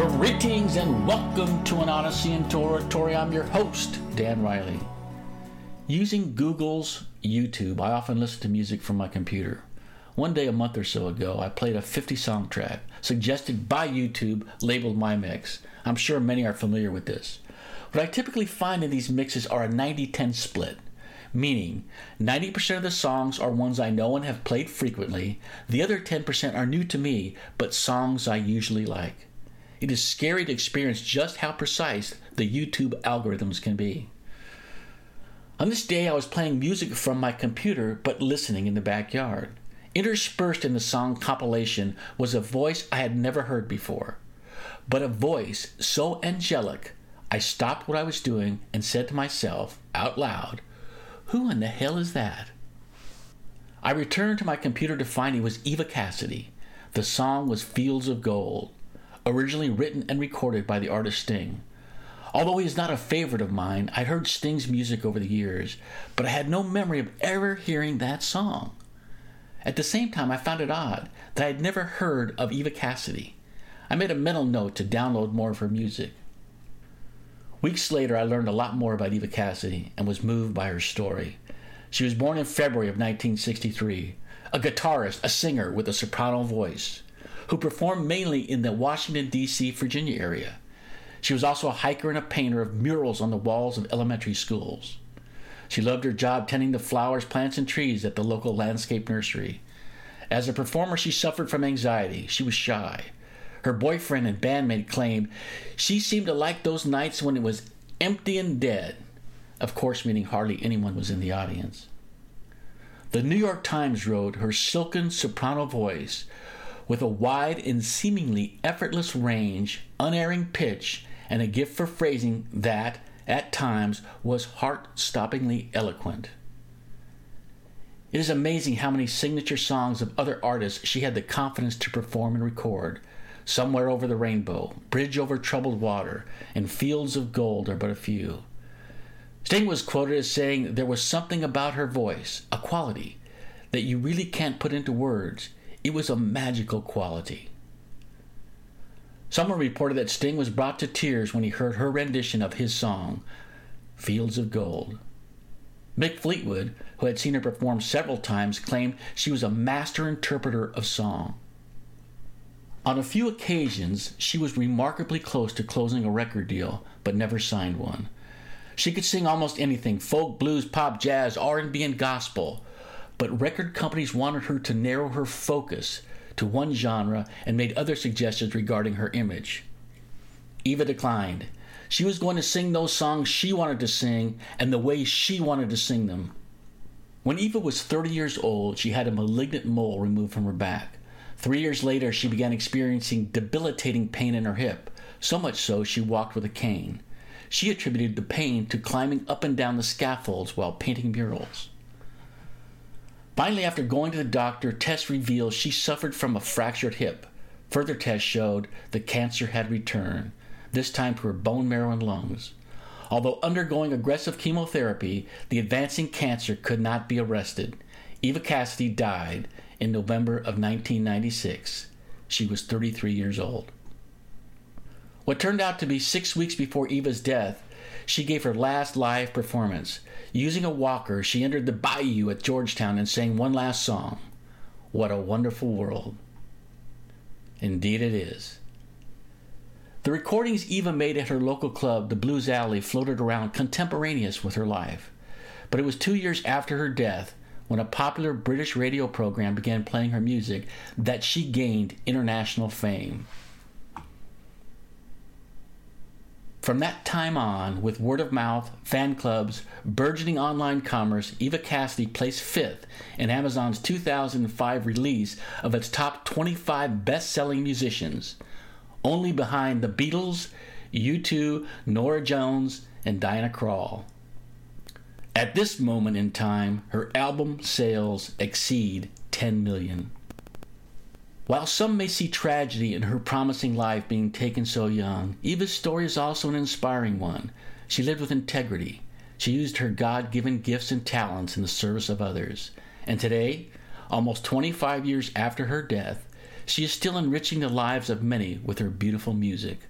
Greetings and welcome to an Odyssey in Oratory. I'm your host, Dan Riley. Using Google's YouTube, I often listen to music from my computer. One day a month or so ago, I played a 50 song track suggested by YouTube labeled My Mix. I'm sure many are familiar with this. What I typically find in these mixes are a 90 10 split, meaning 90% of the songs are ones I know and have played frequently, the other 10% are new to me, but songs I usually like. It is scary to experience just how precise the YouTube algorithms can be. On this day, I was playing music from my computer but listening in the backyard. Interspersed in the song compilation was a voice I had never heard before, but a voice so angelic, I stopped what I was doing and said to myself, out loud, Who in the hell is that? I returned to my computer to find it was Eva Cassidy. The song was Fields of Gold originally written and recorded by the artist Sting. Although he is not a favorite of mine, I'd heard Sting's music over the years, but I had no memory of ever hearing that song. At the same time, I found it odd that I had never heard of Eva Cassidy. I made a mental note to download more of her music. Weeks later, I learned a lot more about Eva Cassidy and was moved by her story. She was born in February of 1963, a guitarist, a singer with a soprano voice who performed mainly in the Washington, D.C., Virginia area. She was also a hiker and a painter of murals on the walls of elementary schools. She loved her job tending the flowers, plants, and trees at the local landscape nursery. As a performer, she suffered from anxiety. She was shy. Her boyfriend and bandmate claimed she seemed to like those nights when it was empty and dead, of course, meaning hardly anyone was in the audience. The New York Times wrote her silken soprano voice with a wide and seemingly effortless range, unerring pitch, and a gift for phrasing that, at times, was heart stoppingly eloquent. It is amazing how many signature songs of other artists she had the confidence to perform and record. Somewhere Over the Rainbow, Bridge Over Troubled Water, and Fields of Gold are but a few. Sting was quoted as saying there was something about her voice, a quality, that you really can't put into words. It was a magical quality. Someone reported that Sting was brought to tears when he heard her rendition of his song, Fields of Gold. Mick Fleetwood, who had seen her perform several times, claimed she was a master interpreter of song. On a few occasions, she was remarkably close to closing a record deal, but never signed one. She could sing almost anything folk, blues, pop, jazz, R&B, and gospel but record companies wanted her to narrow her focus to one genre and made other suggestions regarding her image. Eva declined. She was going to sing those songs she wanted to sing and the way she wanted to sing them. When Eva was 30 years old, she had a malignant mole removed from her back. Three years later, she began experiencing debilitating pain in her hip, so much so she walked with a cane. She attributed the pain to climbing up and down the scaffolds while painting murals. Finally, after going to the doctor, tests revealed she suffered from a fractured hip. Further tests showed the cancer had returned, this time to her bone marrow and lungs. Although undergoing aggressive chemotherapy, the advancing cancer could not be arrested. Eva Cassidy died in November of 1996. She was 33 years old. What turned out to be six weeks before Eva's death, she gave her last live performance. Using a walker, she entered the bayou at Georgetown and sang one last song. What a wonderful world. Indeed, it is. The recordings Eva made at her local club, the Blues Alley, floated around contemporaneous with her life. But it was two years after her death, when a popular British radio program began playing her music, that she gained international fame. From that time on, with word of mouth, fan clubs, burgeoning online commerce, Eva Cassidy placed fifth in Amazon's 2005 release of its top 25 best selling musicians, only behind the Beatles, U2, Norah Jones, and Diana Krall. At this moment in time, her album sales exceed 10 million. While some may see tragedy in her promising life being taken so young, Eva's story is also an inspiring one. She lived with integrity. She used her God given gifts and talents in the service of others. And today, almost 25 years after her death, she is still enriching the lives of many with her beautiful music.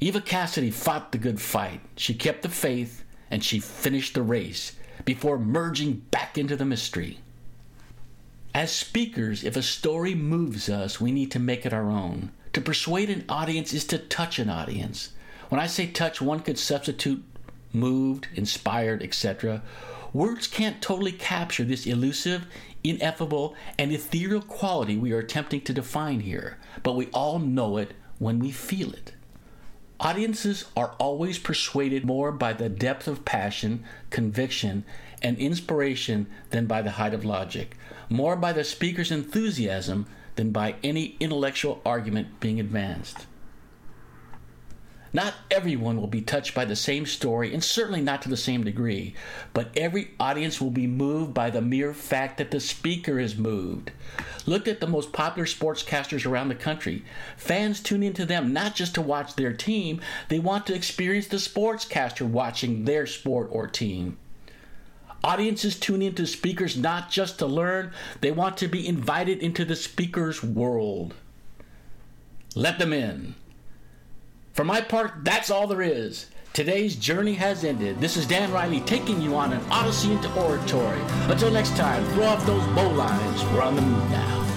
Eva Cassidy fought the good fight. She kept the faith and she finished the race before merging back into the mystery. As speakers, if a story moves us, we need to make it our own. To persuade an audience is to touch an audience. When I say touch, one could substitute moved, inspired, etc. Words can't totally capture this elusive, ineffable, and ethereal quality we are attempting to define here, but we all know it when we feel it. Audiences are always persuaded more by the depth of passion, conviction, and inspiration than by the height of logic, more by the speaker's enthusiasm than by any intellectual argument being advanced. Not everyone will be touched by the same story, and certainly not to the same degree, but every audience will be moved by the mere fact that the speaker is moved. Look at the most popular sportscasters around the country. Fans tune into them not just to watch their team, they want to experience the sportscaster watching their sport or team. Audiences tune in to speakers not just to learn, they want to be invited into the speaker's world. Let them in. For my part, that's all there is. Today's journey has ended. This is Dan Riley taking you on an odyssey into oratory. Until next time, throw off those bowlines. We're on the move now.